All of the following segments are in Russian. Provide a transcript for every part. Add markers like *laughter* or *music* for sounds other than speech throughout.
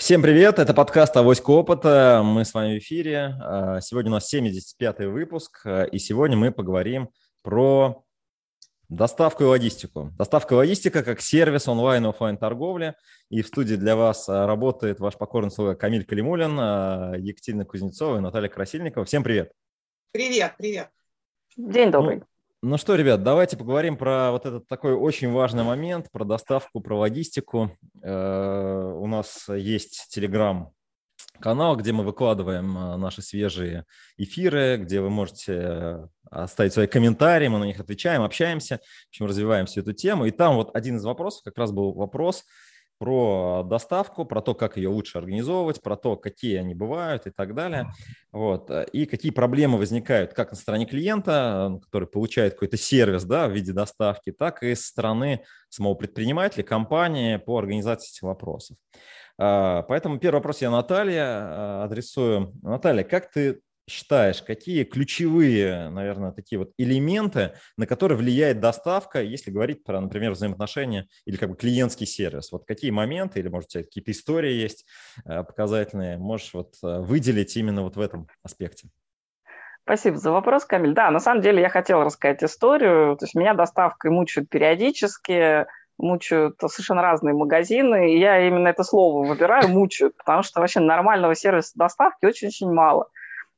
Всем привет, это подкаст «Авоська опыта», мы с вами в эфире. А, сегодня у нас 75-й выпуск, а, и сегодня мы поговорим про доставку и логистику. Доставка и логистика как сервис онлайн и офлайн торговли. И в студии для вас а, работает ваш покорный слуга Камиль Калимулин, Екатерина Кузнецова и Наталья Красильникова. Всем привет. Привет, привет. День добрый. Ну, ну что, ребят, давайте поговорим про вот этот такой очень важный момент, про доставку, про логистику. Э, у нас есть Телеграм канал, где мы выкладываем э, наши свежие эфиры, где вы можете оставить свои комментарии, мы на них отвечаем, общаемся, в общем, развиваем всю эту тему. И там вот один из вопросов как раз был вопрос – про доставку, про то, как ее лучше организовывать, про то, какие они бывают и так далее. Вот. И какие проблемы возникают как на стороне клиента, который получает какой-то сервис да, в виде доставки, так и с стороны самого предпринимателя, компании по организации этих вопросов. А, поэтому первый вопрос я Наталья а, адресую. Наталья, как ты считаешь, какие ключевые, наверное, такие вот элементы, на которые влияет доставка, если говорить про, например, взаимоотношения или как бы клиентский сервис? Вот какие моменты или, может, у тебя какие-то истории есть э, показательные, можешь вот э, выделить именно вот в этом аспекте? Спасибо за вопрос, Камиль. Да, на самом деле я хотела рассказать историю. То есть меня доставкой мучают периодически, мучают совершенно разные магазины, и я именно это слово выбираю, мучают, потому что вообще нормального сервиса доставки очень-очень мало.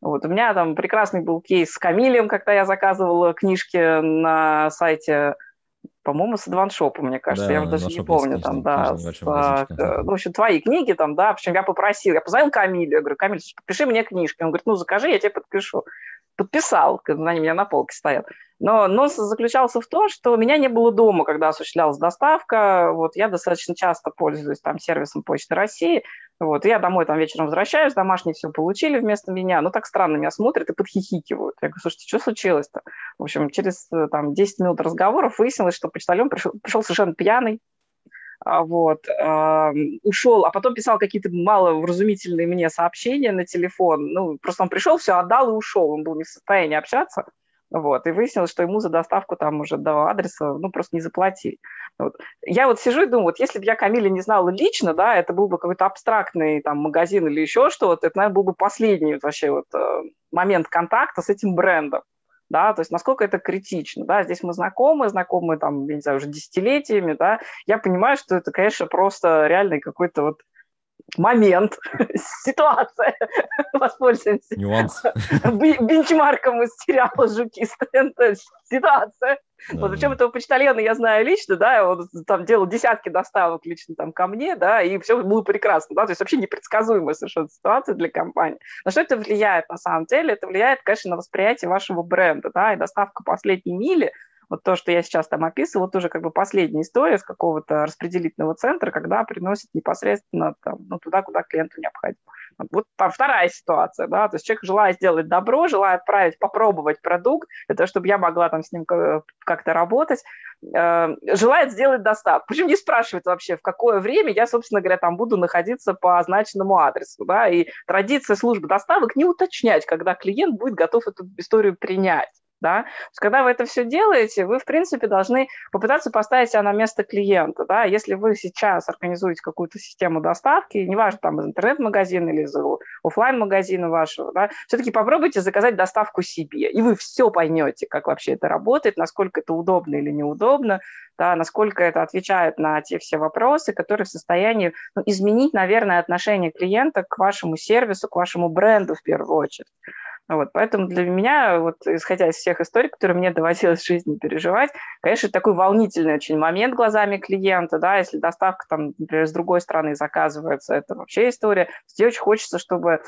Вот. У меня там прекрасный был кейс с Камилем, когда я заказывала книжки на сайте по-моему, с адваншопа, мне кажется, да, я даже не помню, там, да, с, а, ну, в общем, твои книги там, да, причем я попросил, я позвонил Камилю, я говорю, Камиль, подпиши мне книжки, он говорит, ну, закажи, я тебе подпишу. Подписал, когда они у меня на полке стоят. Но нос заключался в том, что у меня не было дома, когда осуществлялась доставка. Вот я достаточно часто пользуюсь там сервисом Почты России. Вот, я домой там вечером возвращаюсь, домашние все получили вместо меня. Ну, так странно меня смотрят и подхихикивают. Я говорю, слушайте, что случилось-то? В общем, через там 10 минут разговоров выяснилось, что почтальон пришел, пришел совершенно пьяный, вот, э, ушел, а потом писал какие-то маловразумительные мне сообщения на телефон. Ну, просто он пришел, все отдал и ушел. Он был не в состоянии общаться. Вот, и выяснилось, что ему за доставку там уже до адреса, ну, просто не заплатили. Вот. Я вот сижу и думаю, вот если бы я Камиля не знала лично, да, это был бы какой-то абстрактный там магазин или еще что-то, это, наверное, был бы последний вообще вот э, момент контакта с этим брендом да, то есть насколько это критично, да, здесь мы знакомы, знакомы там, я не знаю, уже десятилетиями, да, я понимаю, что это, конечно, просто реальный какой-то вот момент, *laughs* ситуация, *laughs* воспользуемся Нюанс. *laughs* бенчмарком из сериала «Жуки», ситуация. Да, вот, причем этого почтальона я знаю лично, да, он там делал десятки доставок лично там ко мне, да, и все было прекрасно, да, то есть вообще непредсказуемая совершенно ситуация для компании. На что это влияет на самом деле? Это влияет, конечно, на восприятие вашего бренда, да, и доставка последней мили – вот то, что я сейчас там описывала, тоже как бы последняя история с какого-то распределительного центра, когда приносит непосредственно там, ну, туда, куда клиенту необходимо. Вот вторая ситуация, да, то есть человек желает сделать добро, желает отправить, попробовать продукт, для того, чтобы я могла там с ним как-то работать, э, желает сделать доставку. Причем не спрашивает вообще, в какое время я, собственно говоря, там буду находиться по означенному адресу, да, и традиция службы доставок не уточнять, когда клиент будет готов эту историю принять да. Когда вы это все делаете, вы, в принципе, должны попытаться поставить себя на место клиента, да. Если вы сейчас организуете какую-то систему доставки, неважно, там, из интернет-магазина или из офлайн магазина вашего, да, все-таки попробуйте заказать доставку себе, и вы все поймете, как вообще это работает, насколько это удобно или неудобно, да, насколько это отвечает на те все вопросы, которые в состоянии ну, изменить, наверное, отношение клиента к вашему сервису, к вашему бренду в первую очередь. Вот, поэтому для меня, вот, исходя из всех историй, которые мне доводилось в жизни переживать, конечно, такой волнительный очень момент глазами клиента, да, если доставка, там, например, с другой стороны заказывается, это вообще история. Тебе очень хочется, чтобы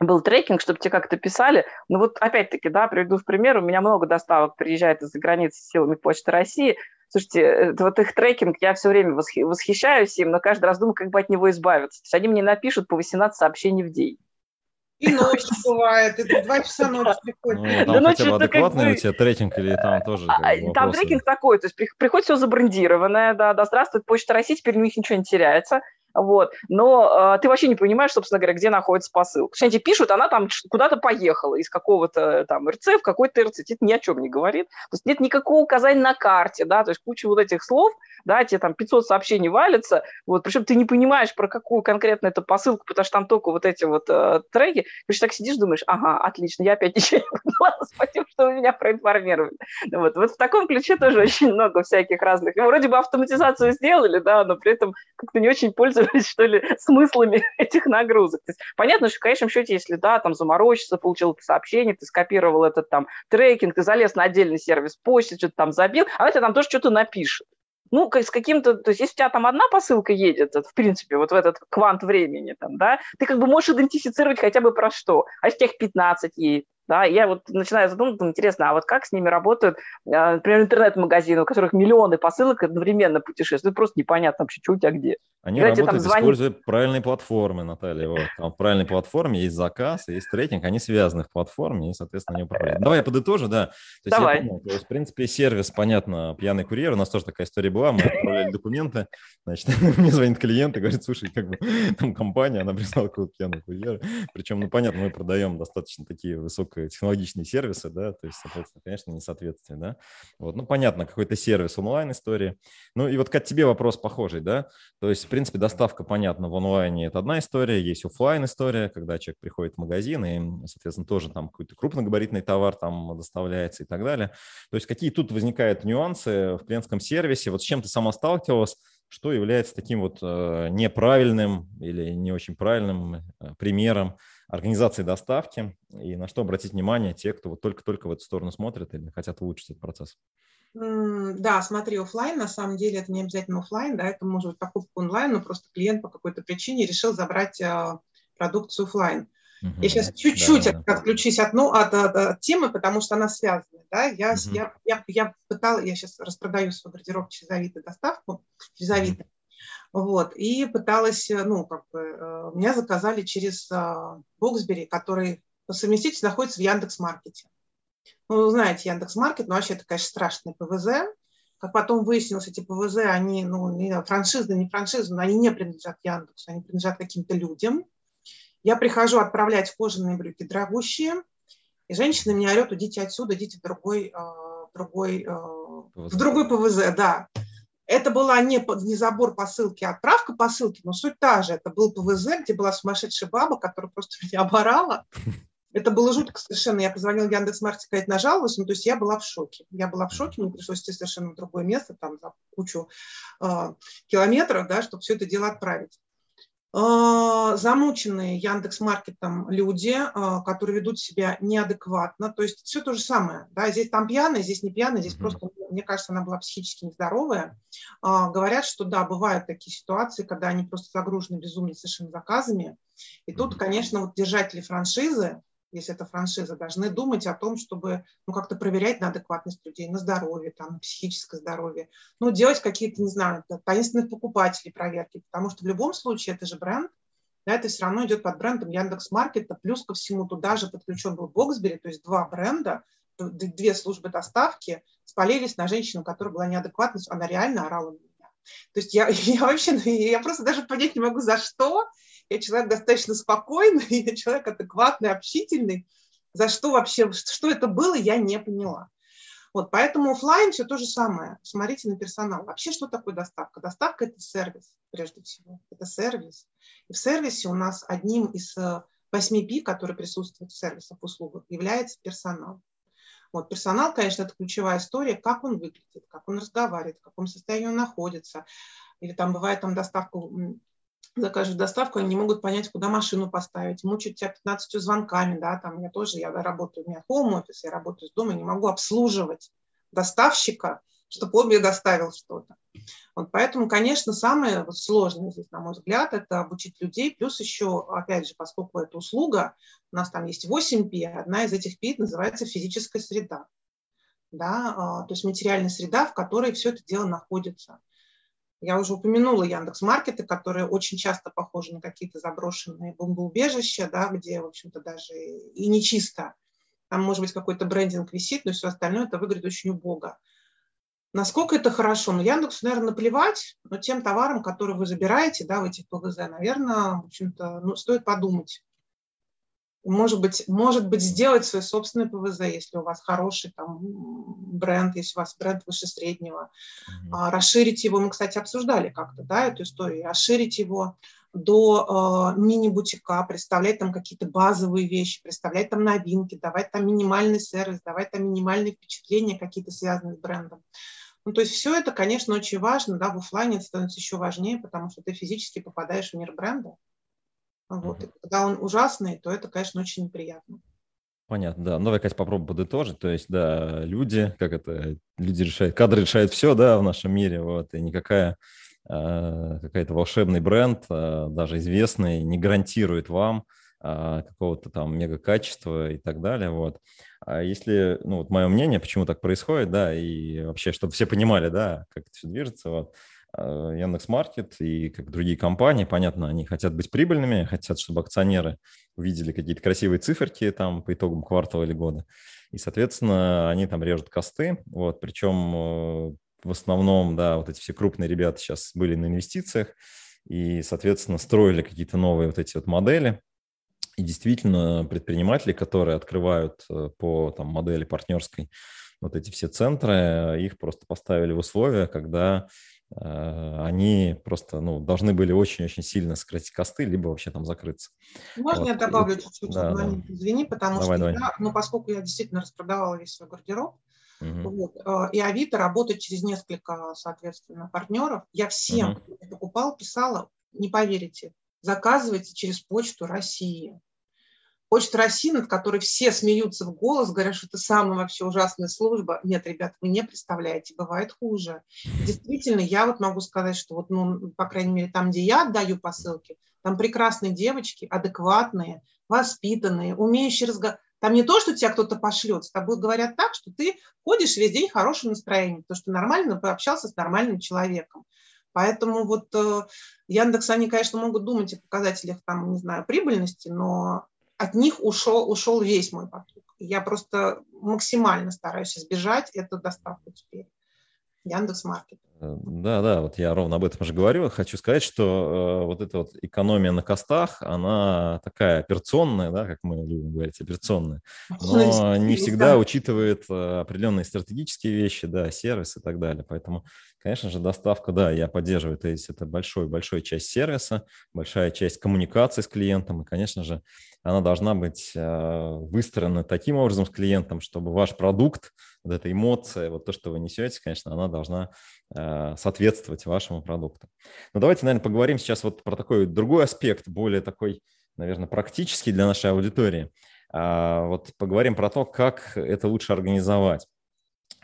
был трекинг, чтобы тебе как-то писали. Ну вот опять-таки, да, приведу в пример, у меня много доставок приезжает из-за границы силами Почты России. Слушайте, это вот их трекинг, я все время восхищаюсь им, но каждый раз думаю, как бы от него избавиться. То есть они мне напишут по 18 сообщений в день. И ночью бывает, и два часа ночи приходит. Ну, там да хотя бы адекватный как бы... у тебя трекинг или там тоже а, Там трекинг такой, то есть приходит все забрендированное, да, да, здравствует Почта России, теперь у них ничего не теряется. Вот. Но э, ты вообще не понимаешь, собственно говоря, где находится посылка. Что они пишут, она там куда-то поехала из какого-то там РЦ в какой-то РЦ. Это ни о чем не говорит. То есть нет никакого указания на карте, да, то есть куча вот этих слов, да, тебе там 500 сообщений валится, вот, причем ты не понимаешь, про какую конкретно эту посылку, потому что там только вот эти вот э, треки, ты так сидишь, думаешь, ага, отлично, я опять *laughs* ничего не поняла, спасибо, что вы меня проинформировали. Вот, вот в таком ключе тоже *laughs* очень много всяких разных. Вроде бы автоматизацию сделали, да, но при этом как-то не очень пользовались, что ли, *laughs* смыслами этих нагрузок. То есть, понятно, что в конечном счете, если, да, там заморочиться, получил это сообщение, ты скопировал этот там трекинг, ты залез на отдельный сервис почты, что-то там забил, а это там тоже что-то напишет ну, с каким-то, то есть если у тебя там одна посылка едет, в принципе, вот в этот квант времени, там, да, ты как бы можешь идентифицировать хотя бы про что. А если у тебя их 15 едет, да, я вот начинаю задумываться, интересно, а вот как с ними работают, а, например, интернет-магазины, у которых миллионы посылок одновременно путешествуют, просто непонятно вообще, что у тебя где. Они Когда работают, там используя правильные платформы, Наталья. Вот. Там в правильной платформе есть заказ, есть трекинг, они связаны в платформе и, соответственно, они управляют. Давай я подытожу, да. То есть Давай. Я понял, то есть, в принципе, сервис, понятно, пьяный курьер, у нас тоже такая история была, мы отправляли документы, значит, *laughs* мне звонит клиент и говорит, слушай, как бы там компания, она прислала какого-то пьяного курьера, причем, ну, понятно, мы продаем достаточно такие высокие высокотехнологичные сервисы, да, то есть, соответственно, конечно, несоответствие, да. Вот, ну, понятно, какой-то сервис онлайн-истории. Ну, и вот к тебе вопрос похожий, да, то есть, в принципе, доставка, понятно, в онлайне это одна история, есть офлайн история, когда человек приходит в магазин и, соответственно, тоже там какой-то крупногабаритный товар там доставляется и так далее. То есть, какие тут возникают нюансы в клиентском сервисе, вот с чем ты сама сталкивалась, что является таким вот э, неправильным или не очень правильным э, примером организации доставки и на что обратить внимание те, кто вот только-только в эту сторону смотрит или хотят улучшить этот процесс? Да, смотри, офлайн, на самом деле это не обязательно офлайн, да, это может быть покупка онлайн, но просто клиент по какой-то причине решил забрать а, продукцию офлайн. Угу. Я сейчас чуть-чуть да, да. отключусь от, ну, от, от, от темы, потому что она связана. Да? Я, угу. я, я, я пыталась, я сейчас распродаю свой гардероб через Авито доставку, через Авито. Угу. Вот, и пыталась, э, ну, как бы, э, меня заказали через Боксбери, который по совместительству находится в Яндекс.Маркете. Ну, знаете, Яндекс.Маркет, ну, вообще это, конечно, страшный ПВЗ. Как потом выяснилось, эти ПВЗ, они, ну, не франшизы, не франшизы, но они не принадлежат Яндексу, они принадлежат каким-то людям. Я прихожу отправлять кожаные брюки дорогущие, и женщина мне орет, идите отсюда, идите в другой, э, другой, в другой ПВЗ, да. Это была не, не забор посылки, а отправка посылки, но суть та же. Это был ПВЗ, где была сумасшедшая баба, которая просто *laughs* меня оборала. Это было жутко совершенно. Я позвонила Яндекс Марте, сказать, нажаловалась, ну, то есть я была в шоке. Я была в шоке, мне пришлось идти совершенно в другое место, там, за кучу э, километров, да, чтобы все это дело отправить. А, замученные Яндекс Маркетом люди, а, которые ведут себя неадекватно. То есть все то же самое. Да? Здесь там пьяная, здесь не пьяная, здесь просто, мне кажется, она была психически нездоровая. А, говорят, что да, бывают такие ситуации, когда они просто загружены безумно совершенно заказами. И тут, конечно, вот держатели франшизы, если это франшиза, должны думать о том, чтобы ну, как-то проверять на адекватность людей, на здоровье, там, на психическое здоровье. Ну, делать какие-то, не знаю, таинственных покупателей проверки, потому что в любом случае это же бренд, да, это все равно идет под брендом Яндекс Маркета, плюс ко всему туда же подключен был Боксбери, то есть два бренда, две службы доставки спалились на женщину, которая была неадекватна, она реально орала на меня. То есть я, *laughs* я вообще, я просто даже понять не могу, за что, я человек достаточно спокойный, *laughs* я человек адекватный, общительный. За что вообще, что это было, я не поняла. Вот, поэтому офлайн все то же самое. Смотрите на персонал. Вообще, что такое доставка? Доставка – это сервис, прежде всего. Это сервис. И в сервисе у нас одним из э, восьми пи, которые присутствуют в сервисах, услугах, является персонал. Вот, персонал, конечно, это ключевая история, как он выглядит, как он разговаривает, в каком состоянии он находится. Или там бывает там доставку закажешь доставку, они не могут понять, куда машину поставить, мучают тебя 15 звонками, да, там я тоже, я работаю, у меня home офис, я работаю с дома, не могу обслуживать доставщика, чтобы он мне доставил что-то. Вот поэтому, конечно, самое сложное здесь, на мой взгляд, это обучить людей, плюс еще, опять же, поскольку это услуга, у нас там есть 8 P, одна из этих P называется физическая среда, да, а, то есть материальная среда, в которой все это дело находится. Я уже упомянула Яндекс Маркеты, которые очень часто похожи на какие-то заброшенные бомбоубежища, да, где, в общем-то, даже и не чисто. Там, может быть, какой-то брендинг висит, но все остальное это выглядит очень убого. Насколько это хорошо? Ну, Яндексу, наверное, наплевать, но тем товарам, которые вы забираете, да, в этих ПВЗ, наверное, в общем-то, ну, стоит подумать. Может быть, может быть, сделать свой собственный ПВЗ, если у вас хороший там бренд, если у вас бренд выше среднего. Mm-hmm. А, расширить его, мы, кстати, обсуждали как-то, да, эту историю, расширить его до э, мини-бутика, представлять там какие-то базовые вещи, представлять там новинки, давать там минимальный сервис, давать там минимальные впечатления какие-то связанные с брендом. Ну, то есть все это, конечно, очень важно, да, в офлайне это становится еще важнее, потому что ты физически попадаешь в мир бренда. Вот. И когда он ужасный, то это, конечно, очень неприятно. Понятно, да. Ну, давай, Катя, попробуем подытожить. То есть, да, люди, как это, люди решают, кадры решают все, да, в нашем мире, вот, и никакая э, какая-то волшебный бренд, э, даже известный, не гарантирует вам э, какого-то там мега качества и так далее, вот. А если, ну, вот мое мнение, почему так происходит, да, и вообще, чтобы все понимали, да, как это все движется, вот, а, Яндекс.Маркет и как другие компании, понятно, они хотят быть прибыльными, хотят, чтобы акционеры увидели какие-то красивые циферки там по итогам квартала или года. И, соответственно, они там режут косты. Вот, причем э, в основном, да, вот эти все крупные ребята сейчас были на инвестициях и, соответственно, строили какие-то новые вот эти вот модели. И действительно, предприниматели, которые открывают э, по там, модели партнерской вот эти все центры, их просто поставили в условия, когда Э, они просто ну, должны были очень-очень сильно сократить косты, либо вообще там закрыться. Можно вот. я добавлю чуть-чуть? Да, да. Извини, потому давай, что давай. Я, ну, поскольку я действительно распродавала весь свой гардероб, Угу. Вот. Э, и Авито работает через несколько, соответственно, партнеров. Я всем, угу. кто покупал, писала, не поверите, заказывайте через почту России. Почта России, над которой все смеются в голос, говорят, что это самая вообще ужасная служба. Нет, ребят, вы не представляете, бывает хуже. Действительно, я вот могу сказать, что вот, ну, по крайней мере, там, где я отдаю посылки, там прекрасные девочки, адекватные, воспитанные, умеющие разговаривать. Там не то, что тебя кто-то пошлет, с тобой говорят так, что ты ходишь весь день в хорошем настроении, потому что нормально пообщался с нормальным человеком. Поэтому вот э, Яндекс, они, конечно, могут думать о показателях, там, не знаю, прибыльности, но от них ушел, ушел весь мой поток. Я просто максимально стараюсь избежать эту доставку теперь. Яндекс Маркет. Э, да, да, вот я ровно об этом же говорю. Хочу сказать, что э, вот эта вот экономия на костах, она такая операционная, да, как мы любим говорить, операционная, *laughs* но не всегда учитывает э, определенные стратегические вещи, да, сервис и так далее. Поэтому, конечно же, доставка, да, я поддерживаю, то есть это большой-большой часть сервиса, большая часть коммуникации с клиентом, и, конечно же, она должна быть э, выстроена таким образом с клиентом, чтобы ваш продукт, вот эта эмоция, вот то, что вы несете, конечно, она должна э, соответствовать вашему продукту. Но давайте, наверное, поговорим сейчас вот про такой другой аспект, более такой, наверное, практический для нашей аудитории. А, вот поговорим про то, как это лучше организовать.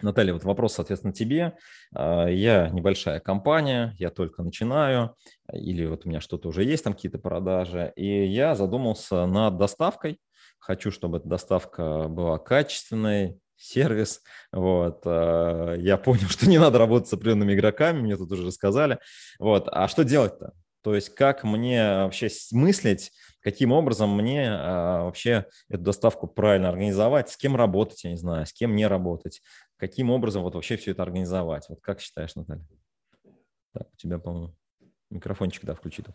Наталья, вот вопрос, соответственно, тебе. А, я небольшая компания, я только начинаю, или вот у меня что-то уже есть, там какие-то продажи, и я задумался над доставкой. Хочу, чтобы эта доставка была качественной, сервис. Вот. А, я понял, *laughs* что не надо работать с определенными игроками, мне тут уже рассказали. Вот. А что делать-то? То есть как мне вообще мыслить, каким образом мне а, вообще эту доставку правильно организовать, с кем работать, я не знаю, с кем не работать, каким образом вот вообще все это организовать. Вот как считаешь, Наталья? Так, у тебя, по-моему, микрофончик, да, включит. Да,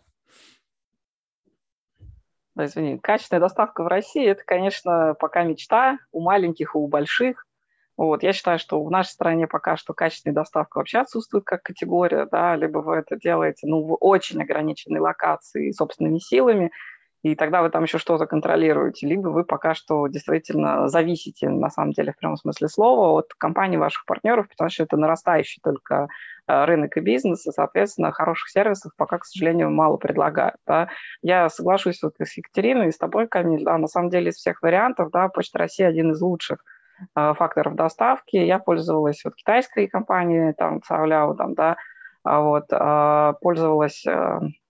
извини, качественная доставка в России – это, конечно, пока мечта у маленьких и у больших. Вот, я считаю, что в нашей стране пока что качественная доставка вообще отсутствует как категория, да, либо вы это делаете ну, в очень ограниченной локации собственными силами, и тогда вы там еще что-то контролируете, либо вы пока что действительно зависите, на самом деле, в прямом смысле слова, от компаний ваших партнеров, потому что это нарастающий только э, рынок и бизнес, и, соответственно, хороших сервисов пока, к сожалению, мало предлагают. Да. Я соглашусь вот с Екатериной и с тобой, Камиль, да, на самом деле из всех вариантов, да, Почта России один из лучших э, факторов доставки. Я пользовалась вот китайской компанией, там, Цауляу, там, да, а вот, а, пользовалась...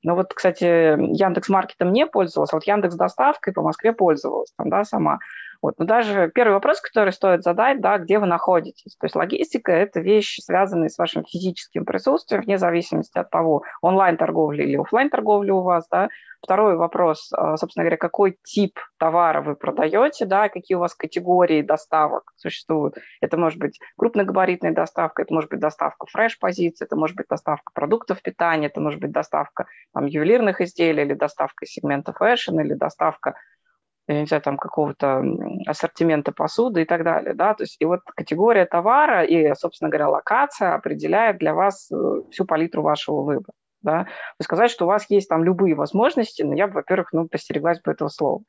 Ну вот, кстати, Яндекс Маркетом не пользовалась, а вот Яндекс Доставкой по Москве пользовалась там, да, сама. Вот. Но даже первый вопрос, который стоит задать, да, где вы находитесь. То есть логистика – это вещь, связанная с вашим физическим присутствием, вне зависимости от того, онлайн-торговля или офлайн торговля у вас. Да. Второй вопрос, а, собственно говоря, какой тип товара вы продаете, да, какие у вас категории доставок существуют. Это может быть крупногабаритная доставка, это может быть доставка fresh -позиций, это может быть доставка продуктов питания, это может быть доставка там, ювелирных изделий или доставка сегмента fashion или доставка я не знаю, там какого-то ассортимента посуды и так далее, да, то есть и вот категория товара и, собственно говоря, локация определяет для вас э, всю палитру вашего выбора, да, есть сказать, что у вас есть там любые возможности, но я бы, во-первых, ну, постереглась бы этого слова.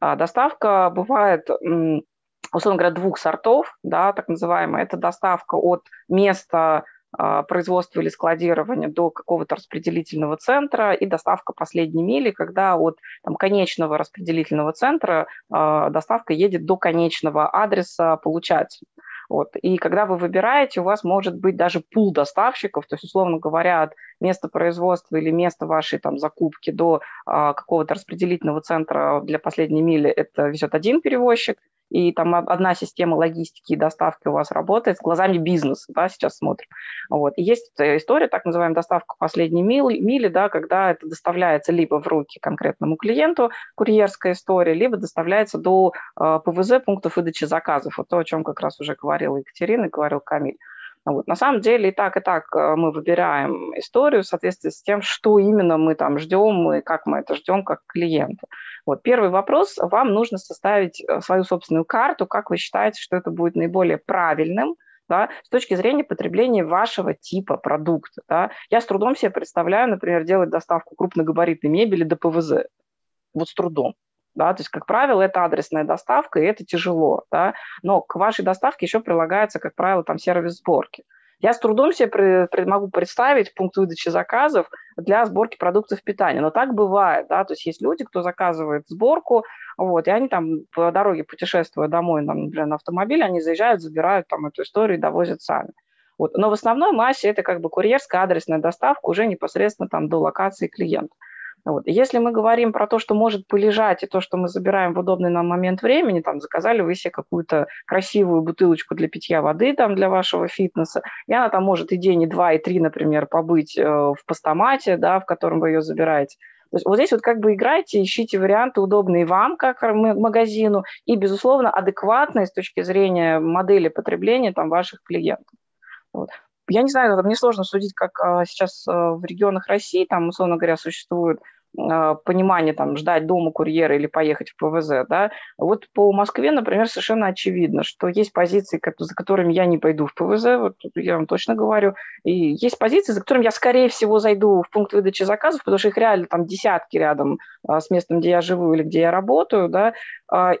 А доставка бывает условно говоря, двух сортов, да, так называемая, это доставка от места производства или складирования до какого-то распределительного центра и доставка последней мили, когда от там, конечного распределительного центра э, доставка едет до конечного адреса получателя. Вот. И когда вы выбираете, у вас может быть даже пул доставщиков, то есть, условно говоря, от места производства или места вашей там, закупки до а, какого-то распределительного центра для последней мили это везет один перевозчик, и там одна система логистики и доставки у вас работает с глазами бизнеса, да, сейчас смотрим. Вот. И есть история, так называемая доставка последней мили, мили, да, когда это доставляется либо в руки конкретному клиенту, курьерская история, либо доставляется до э, ПВЗ, пунктов выдачи заказов. Вот то, о чем как раз уже говорила Екатерина говорил Камиль. Вот. На самом деле и так, и так э, мы выбираем историю в соответствии с тем, что именно мы там ждем и как мы это ждем как клиенты. Вот. Первый вопрос. Вам нужно составить э, свою собственную карту, как вы считаете, что это будет наиболее правильным, да, с точки зрения потребления вашего типа продукта. Да. Я с трудом себе представляю, например, делать доставку крупногабаритной мебели до ПВЗ. Вот с трудом да, то есть, как правило, это адресная доставка, и это тяжело, да, но к вашей доставке еще прилагается, как правило, там сервис сборки. Я с трудом себе при, могу представить пункт выдачи заказов для сборки продуктов питания, но так бывает, да, то есть есть люди, кто заказывает сборку, вот, и они там по дороге путешествуя домой, там, например, на автомобиле, они заезжают, забирают там эту историю и довозят сами. Вот. Но в основной массе это как бы курьерская адресная доставка уже непосредственно там до локации клиента. Вот. Если мы говорим про то, что может полежать, и то, что мы забираем в удобный нам момент времени, там, заказали вы себе какую-то красивую бутылочку для питья воды там, для вашего фитнеса, и она там может и день, и два, и три, например, побыть э, в постамате, да, в котором вы ее забираете. То есть вот здесь вот как бы играйте, ищите варианты, удобные вам, как магазину, и, безусловно, адекватные с точки зрения модели потребления там, ваших клиентов. Вот я не знаю, мне сложно судить, как а, сейчас а, в регионах России, там, условно говоря, существуют понимание там ждать дома курьера или поехать в ПВЗ, да, вот по Москве, например, совершенно очевидно, что есть позиции, за которыми я не пойду в ПВЗ, вот я вам точно говорю, и есть позиции, за которыми я, скорее всего, зайду в пункт выдачи заказов, потому что их реально там десятки рядом с местом, где я живу или где я работаю, да,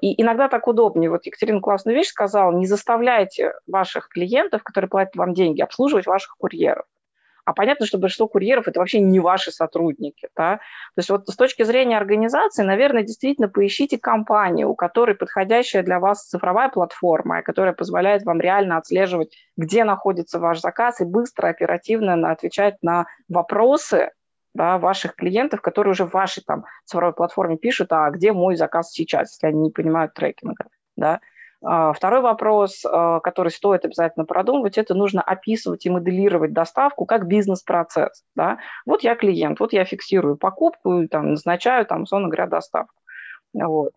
и иногда так удобнее. Вот Екатерина классную вещь сказала, не заставляйте ваших клиентов, которые платят вам деньги, обслуживать ваших курьеров. А понятно, что большинство курьеров – это вообще не ваши сотрудники. Да? То есть вот с точки зрения организации, наверное, действительно поищите компанию, у которой подходящая для вас цифровая платформа, которая позволяет вам реально отслеживать, где находится ваш заказ, и быстро, оперативно отвечать на вопросы, да, ваших клиентов, которые уже в вашей там, цифровой платформе пишут, а где мой заказ сейчас, если они не понимают трекинга. Да? А, второй вопрос, а, который стоит обязательно продумывать, это нужно описывать и моделировать доставку как бизнес-процесс. Да? Вот я клиент, вот я фиксирую покупку, там, назначаю, там, условно говоря, доставку. Вот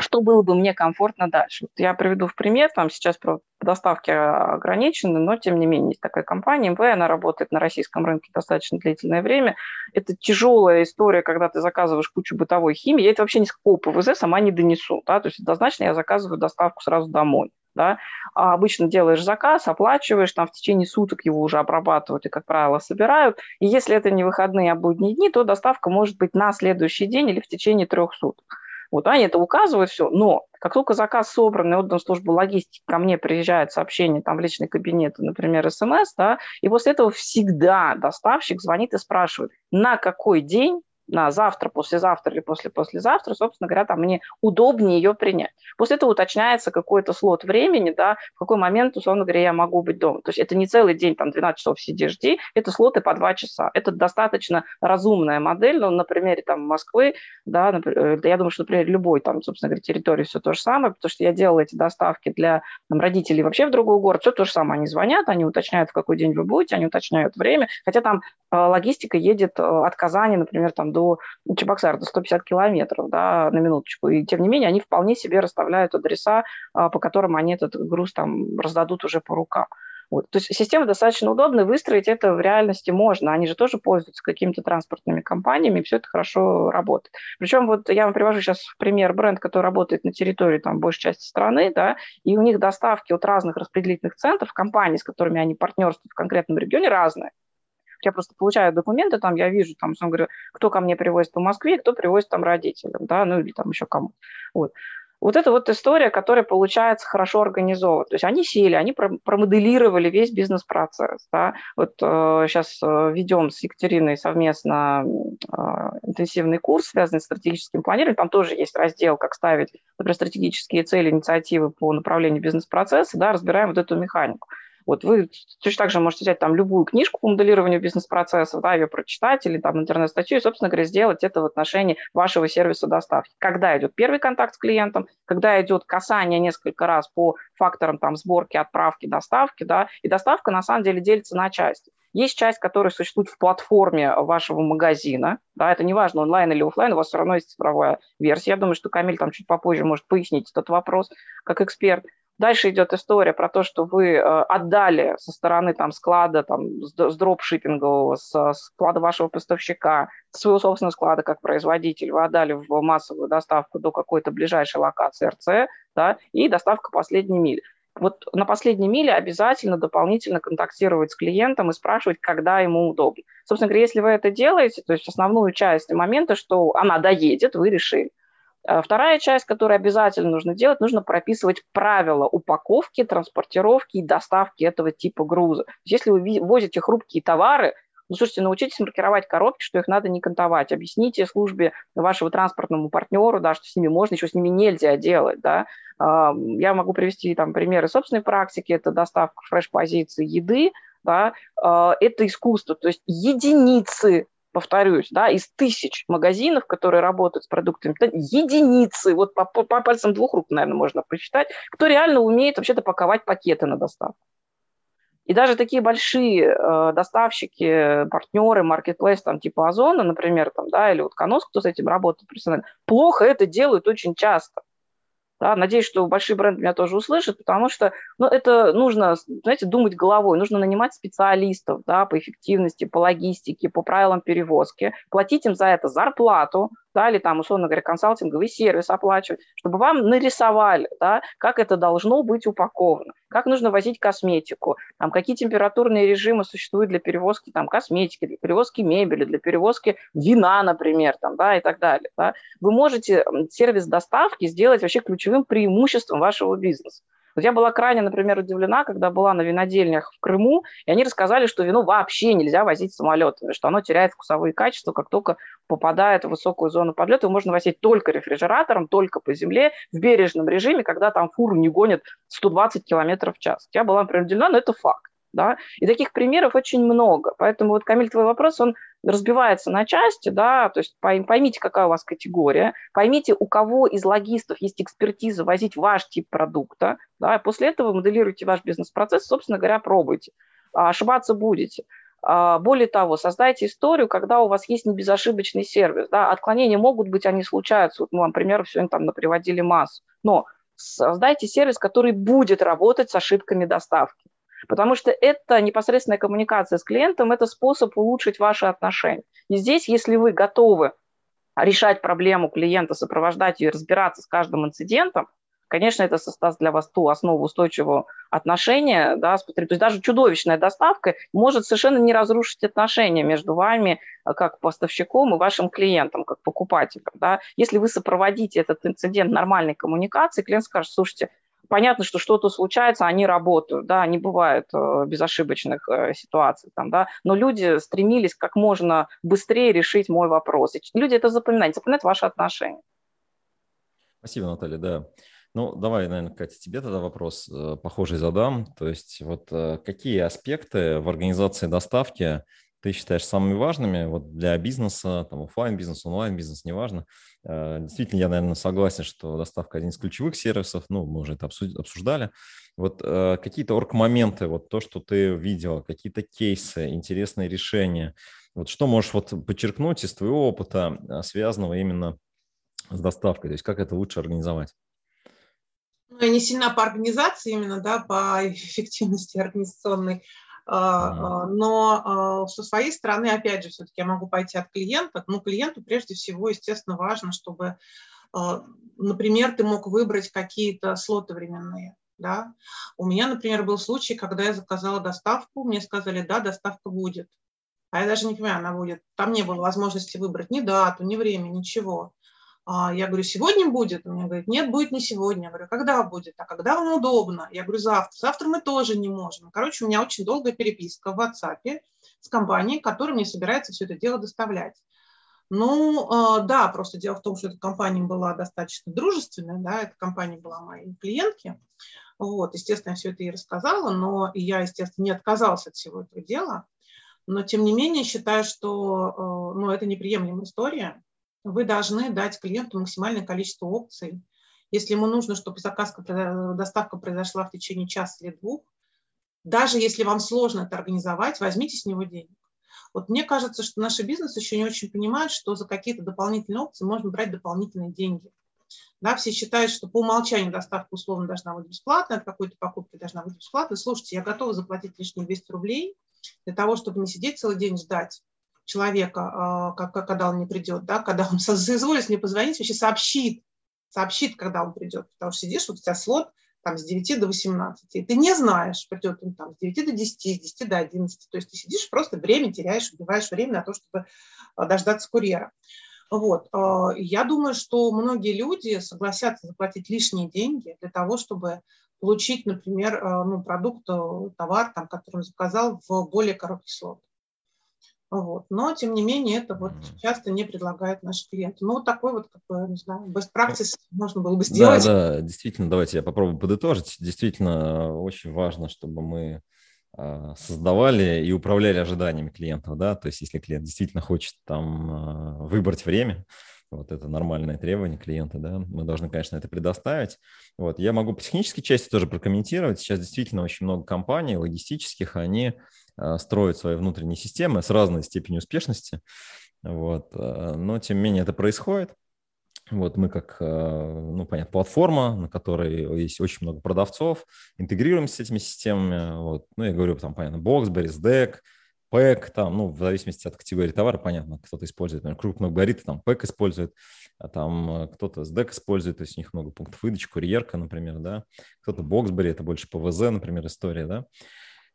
что было бы мне комфортно дальше. Вот я приведу в пример, там сейчас доставки ограничены, но тем не менее есть такая компания МВ, она работает на российском рынке достаточно длительное время. Это тяжелая история, когда ты заказываешь кучу бытовой химии. Я это вообще ни с какого ПВЗ сама не донесу. Да? То есть однозначно я заказываю доставку сразу домой. Да? А обычно делаешь заказ, оплачиваешь, там в течение суток его уже обрабатывают и, как правило, собирают. И если это не выходные, а будние дни, то доставка может быть на следующий день или в течение трех суток. Вот они это указывают все, но как только заказ собран и отдан в службу логистики, ко мне приезжает сообщение там в личный кабинет, например, смс, да, и после этого всегда доставщик звонит и спрашивает, на какой день на завтра, послезавтра или после-послезавтра, собственно говоря, там мне удобнее ее принять. После этого уточняется какой-то слот времени, да, в какой момент, условно говоря, я могу быть дома. То есть это не целый день, там, 12 часов сиди, жди, это слоты по 2 часа. Это достаточно разумная модель, но на примере там Москвы, да, например, я думаю, что, например, любой там, собственно говоря, территории все то же самое, потому что я делала эти доставки для там, родителей вообще в другой город, все то же самое. Они звонят, они уточняют, в какой день вы будете, они уточняют время, хотя там э, логистика едет э, от Казани, например, там до Чебоксар, до 150 километров, да, на минуточку. И тем не менее, они вполне себе расставляют адреса, э, по которым они этот груз там раздадут уже по рукам. Вот. То есть система достаточно удобная, выстроить это в реальности можно. Они же тоже пользуются какими-то транспортными компаниями, и все это хорошо работает. Причем вот я вам привожу сейчас пример бренд, который работает на территории там, большей части страны, да, и у них доставки от разных распределительных центров, компаний, с которыми они партнерствуют в конкретном регионе, разные. Я просто получаю документы, там я вижу, там, говорю, кто ко мне привозит по Москве, кто привозит там родителям, да, ну или там еще кому. Вот. Вот это вот история, которая получается хорошо организована. То есть они сели, они промоделировали весь бизнес-процесс. Да? Вот э, сейчас э, ведем с Екатериной совместно э, интенсивный курс, связанный с стратегическим планированием. Там тоже есть раздел, как ставить, например, стратегические цели, инициативы по направлению бизнес-процесса. Да? Разбираем вот эту механику. Вот вы точно так же можете взять там любую книжку по моделированию бизнес-процессов, да, ее прочитать или там интернет-статью и, собственно говоря, сделать это в отношении вашего сервиса доставки. Когда идет первый контакт с клиентом, когда идет касание несколько раз по факторам там сборки, отправки, доставки, да, и доставка на самом деле делится на части. Есть часть, которая существует в платформе вашего магазина. Да, это не важно, онлайн или офлайн, у вас все равно есть цифровая версия. Я думаю, что Камиль там чуть попозже может пояснить этот вопрос как эксперт. Дальше идет история про то, что вы э, отдали со стороны там, склада, там, с дропшиппингового, с склада вашего поставщика, своего собственного склада как производитель, вы отдали в массовую доставку до какой-то ближайшей локации РЦ, да, и доставка последней мили. Вот на последней миле обязательно дополнительно контактировать с клиентом и спрашивать, когда ему удобно. Собственно говоря, если вы это делаете, то есть основную часть момента, что она доедет, вы решили. А вторая часть, которую обязательно нужно делать, нужно прописывать правила упаковки, транспортировки и доставки этого типа груза. Если вы возите хрупкие товары, ну, слушайте, научитесь маркировать коробки, что их надо не кантовать. Объясните службе вашего транспортному партнеру, да, что с ними можно, еще с ними нельзя делать. Да. Я могу привести там примеры собственной практики. Это доставка фреш-позиции еды. Да. А, это искусство. То есть единицы повторюсь, да, из тысяч магазинов, которые работают с продуктами, единицы, вот по, по, пальцам двух рук, наверное, можно посчитать, кто реально умеет вообще-то паковать пакеты на доставку. И даже такие большие э, доставщики, партнеры, маркетплейс, там, типа Озона, например, там, да, или вот Конос, кто с этим работает профессионально, плохо это делают очень часто. Да, надеюсь, что большие бренды меня тоже услышат, потому что ну, это нужно, знаете, думать головой, нужно нанимать специалистов да, по эффективности, по логистике, по правилам перевозки, платить им за это зарплату, да, или там, условно говоря, консалтинговый сервис оплачивать, чтобы вам нарисовали, да, как это должно быть упаковано, как нужно возить косметику, там, какие температурные режимы существуют для перевозки там, косметики, для перевозки мебели, для перевозки вина, например, там, да, и так далее. Да. Вы можете сервис доставки сделать вообще ключевым преимуществом вашего бизнеса. Вот я была крайне, например, удивлена, когда была на винодельнях в Крыму, и они рассказали, что вино вообще нельзя возить самолетами, что оно теряет вкусовые качества, как только попадает в высокую зону подлета. Его можно возить только рефрижератором, только по земле, в бережном режиме, когда там фуру не гонят 120 км в час. Я была, например, удивлена, но это факт. Да? И таких примеров очень много. Поэтому вот, Камиль, твой вопрос, он разбивается на части, да, то есть поймите, какая у вас категория, поймите, у кого из логистов есть экспертиза возить ваш тип продукта, да, и после этого моделируйте ваш бизнес-процесс, собственно говоря, пробуйте. А ошибаться будете. А, более того, создайте историю, когда у вас есть небезошибочный сервис. Да, отклонения могут быть, они случаются. Вот мы вам примеров сегодня там приводили массу. Но создайте сервис, который будет работать с ошибками доставки. Потому что это непосредственная коммуникация с клиентом, это способ улучшить ваши отношения. И здесь, если вы готовы решать проблему клиента, сопровождать ее, разбираться с каждым инцидентом, конечно, это создаст для вас ту основу устойчивого отношения да, с потребителем. То есть даже чудовищная доставка может совершенно не разрушить отношения между вами а, как поставщиком и вашим клиентом, как покупателем. Да. Если вы сопроводите этот инцидент нормальной коммуникации, клиент скажет, слушайте, понятно, что что-то случается, они работают, да, не бывает э, безошибочных э, ситуаций там, да, но люди стремились как можно быстрее решить мой вопрос. И люди это запоминают, запоминают ваши отношения. Спасибо, Наталья, да. Ну, давай, наверное, Катя, тебе тогда вопрос э, похожий задам. То есть вот какие аспекты в организации доставки ты считаешь самыми важными вот для бизнеса, там офлайн бизнес, онлайн бизнес, неважно. Э, действительно, я, наверное, согласен, что доставка один из ключевых сервисов, ну, мы уже это обсуждали. Вот какие-то орг-моменты, вот то, что ты видела, какие-то кейсы, интересные решения, вот что можешь вот подчеркнуть из твоего опыта, связанного именно с доставкой, то есть как это лучше организовать? Ну, я не сильна по организации именно, да, по *laughs* эффективности организационной, но а, со своей стороны, опять же, все-таки я могу пойти от клиента. Ну, клиенту прежде всего, естественно, важно, чтобы, например, ты мог выбрать какие-то слоты временные. Да? У меня, например, был случай, когда я заказала доставку, мне сказали, да, доставка будет. А я даже не понимаю, она будет. Там не было возможности выбрать ни дату, ни время, ничего. А, я говорю, сегодня будет? Он мне говорит, нет, будет не сегодня. Я говорю, когда будет? А когда вам удобно? Я говорю, завтра. Завтра мы тоже не можем. Короче, у меня очень долгая переписка в WhatsApp с компанией, которая мне собирается все это дело доставлять. Ну, а, да, просто дело в том, что эта компания была достаточно дружественная, да, эта компания была моей клиентки. Вот, естественно, я все это ей рассказала, но я, естественно, не отказалась от всего этого дела. Но, тем не менее, считаю, что э, ну, это неприемлемая история вы должны дать клиенту максимальное количество опций. Если ему нужно, чтобы заказка, доставка произошла в течение часа или двух, даже если вам сложно это организовать, возьмите с него денег. Вот мне кажется, что наши бизнес еще не очень понимают, что за какие-то дополнительные опции можно брать дополнительные деньги. Да, все считают, что по умолчанию доставка условно должна быть бесплатная, от какой-то покупки должна быть бесплатной. Слушайте, я готова заплатить лишние 200 рублей для того, чтобы не сидеть целый день ждать человека, а, когда он не придет, да, когда он соизволит мне позвонить, вообще сообщит, сообщит, когда он придет, потому что сидишь, вот у тебя слот там с 9 до 18, и ты не знаешь, придет он там с 9 до 10, с 10 до 11, то есть ты сидишь, просто время теряешь, убиваешь время на то, чтобы а, дождаться курьера. Вот. А, я думаю, что многие люди согласятся заплатить лишние деньги для того, чтобы получить, например, ну, продукт, товар, там, который он заказал в более короткий слот. Вот. Но, тем не менее, это вот часто не предлагают наши клиенты. Ну, вот такой вот, как бы, не знаю, best practice можно было бы сделать. Да, да, действительно, давайте я попробую подытожить. Действительно, очень важно, чтобы мы а, создавали и управляли ожиданиями клиентов, да, то есть если клиент действительно хочет там а, выбрать время, вот это нормальное требование клиента, да, мы должны, конечно, это предоставить. Вот, я могу по технической части тоже прокомментировать. Сейчас действительно очень много компаний логистических, они а, строят свои внутренние системы с разной степенью успешности. Вот. А, но, тем не менее, это происходит. Вот мы как, а, ну, понятно, платформа, на которой есть очень много продавцов, интегрируемся с этими системами. Вот. Ну, я говорю, там, понятно, Boxberry, SDEC, ПЭК, там, ну, в зависимости от категории товара, понятно, кто-то использует, например, крупных габаритов, там, ПЭК использует, а там кто-то SDEC использует, то есть у них много пунктов выдачи, курьерка, например, да, кто-то Boxberry, это больше ПВЗ, например, история, да,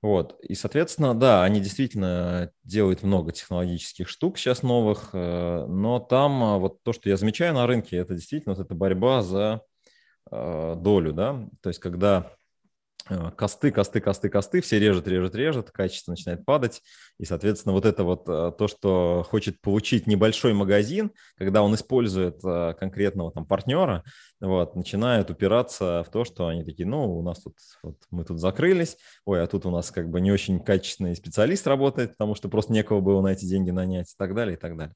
вот. И, соответственно, да, они действительно делают много технологических штук сейчас новых, э, но там а, вот то, что я замечаю на рынке, это действительно вот эта борьба за э, долю, да, то есть когда Э, косты, косты, косты, косты, все режет, режет, режет, качество начинает падать, и, соответственно, вот это вот э, то, что хочет получить небольшой магазин, когда он использует э, конкретного там партнера, вот, начинает упираться в то, что они такие, ну, у нас тут, вот, мы тут закрылись, ой, а тут у нас как бы не очень качественный специалист работает, потому что просто некого было на эти деньги нанять и так далее, и так далее.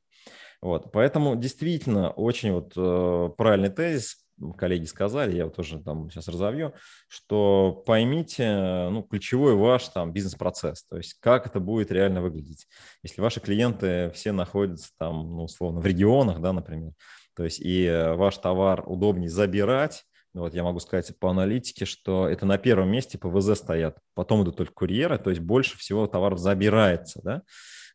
Вот, поэтому действительно очень вот э, правильный тезис, коллеги сказали, я тоже там сейчас разовью, что поймите, ну, ключевой ваш там бизнес-процесс, то есть как это будет реально выглядеть. Если ваши клиенты все находятся там, ну, условно, в регионах, да, например, то есть и э, ваш товар удобнее забирать, ну, вот я могу сказать по аналитике, что это на первом месте ПВЗ стоят, потом идут только курьеры, то есть больше всего товаров забирается, да,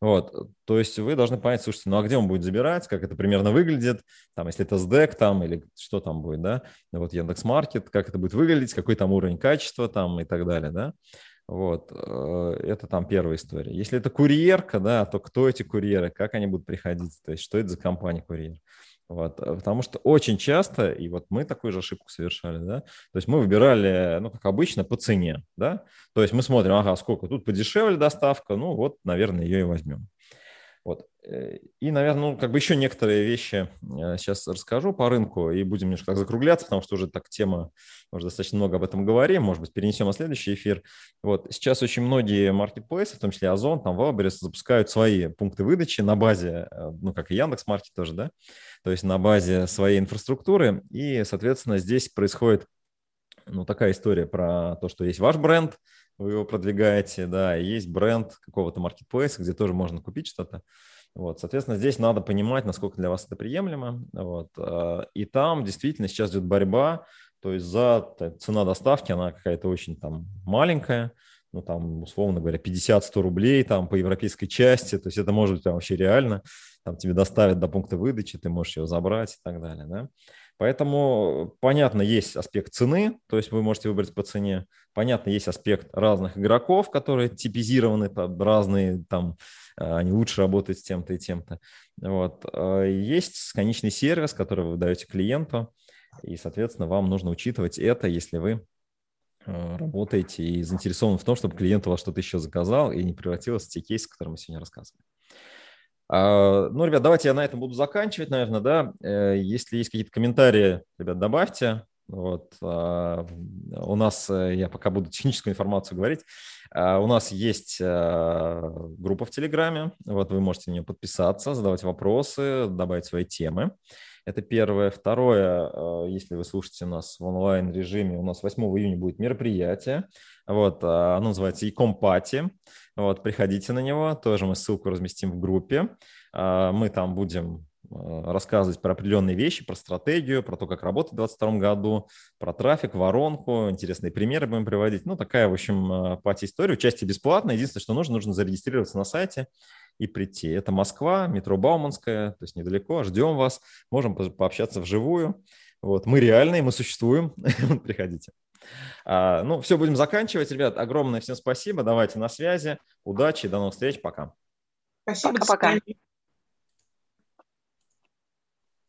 вот, то есть вы должны понять, слушайте, ну а где он будет забирать, как это примерно выглядит, там, если это SDEC там или что там будет, да, вот Яндекс.Маркет, как это будет выглядеть, какой там уровень качества там и так далее, да. Вот, э, это там первая история. Если это курьерка, да, то кто эти курьеры, как они будут приходить, то есть что это за компания курьер. Вот, э, потому что очень часто, и вот мы такую же ошибку совершали, да, то есть мы выбирали, ну, как обычно, по цене, да, то есть мы смотрим, ага, сколько тут подешевле доставка, ну, вот, наверное, ее и возьмем. Вот. Э, и, наверное, ну, как бы еще некоторые вещи сейчас э, расскажу по рынку и будем немножко так закругляться, потому что уже так тема, уже достаточно много об этом говорим, может быть, перенесем на следующий эфир. Вот. Сейчас очень многие маркетплейсы, в том числе Озон, там Wildberries, запускают свои пункты выдачи на базе, э, ну, как и Яндекс.Маркет тоже, да, то есть на базе своей инфраструктуры, и, соответственно, здесь происходит ну, такая история про то, что есть ваш бренд, вы его продвигаете, да, и есть бренд какого-то маркетплейса, где тоже можно купить что-то. Вот, соответственно, здесь надо понимать, насколько для вас это приемлемо. Вот, а, и там действительно сейчас идет борьба, то есть за цена доставки, она какая-то очень там маленькая, ну там, условно говоря, 50-100 рублей там по европейской части, то есть это может быть вообще реально, там тебе доставят до пункта выдачи, ты можешь ее забрать и так далее, да. Поэтому, понятно, есть аспект цены, то есть вы можете выбрать по цене. Понятно, есть аспект разных игроков, которые типизированы, разные, там, э, они лучше работают с тем-то и тем-то. Вот. А есть конечный сервис, который вы даете клиенту, и, соответственно, вам нужно учитывать это, если вы э, работаете и заинтересованы в том, чтобы клиент у вас что-то еще заказал и не превратилось в те кейсы, которые мы сегодня рассказывали. А, ну, ребят, давайте я на этом буду заканчивать, наверное, да. Э, если есть какие-то комментарии, ребят, добавьте. Вот. А, у нас, э, я пока буду *laughs* техническую информацию говорить, а, у нас есть группа в Телеграме, вот вы можете на нее подписаться, задавать вопросы, добавить свои темы. Это первое. Второе, если вы слушаете нас в онлайн-режиме, у нас 8 июня будет мероприятие. Вот, оно называется Икомпати. Вот, приходите на него, тоже мы ссылку разместим в группе. А, мы там будем а, рассказывать про определенные вещи, про стратегию, про то, как работать в 2022 году, про трафик, воронку, интересные примеры будем приводить. Ну, такая, в общем, а, пати-история. Участие бесплатное. Единственное, что нужно, нужно зарегистрироваться на сайте и прийти. Это Москва, метро Бауманская, то есть недалеко. Ждем вас. Можем пообщаться вживую. Вот, мы реальные, мы существуем. *laughs* Приходите. А, ну, все, будем заканчивать. Ребят, огромное всем спасибо. Давайте на связи. Удачи, до новых встреч. Пока. Спасибо. Пока-пока.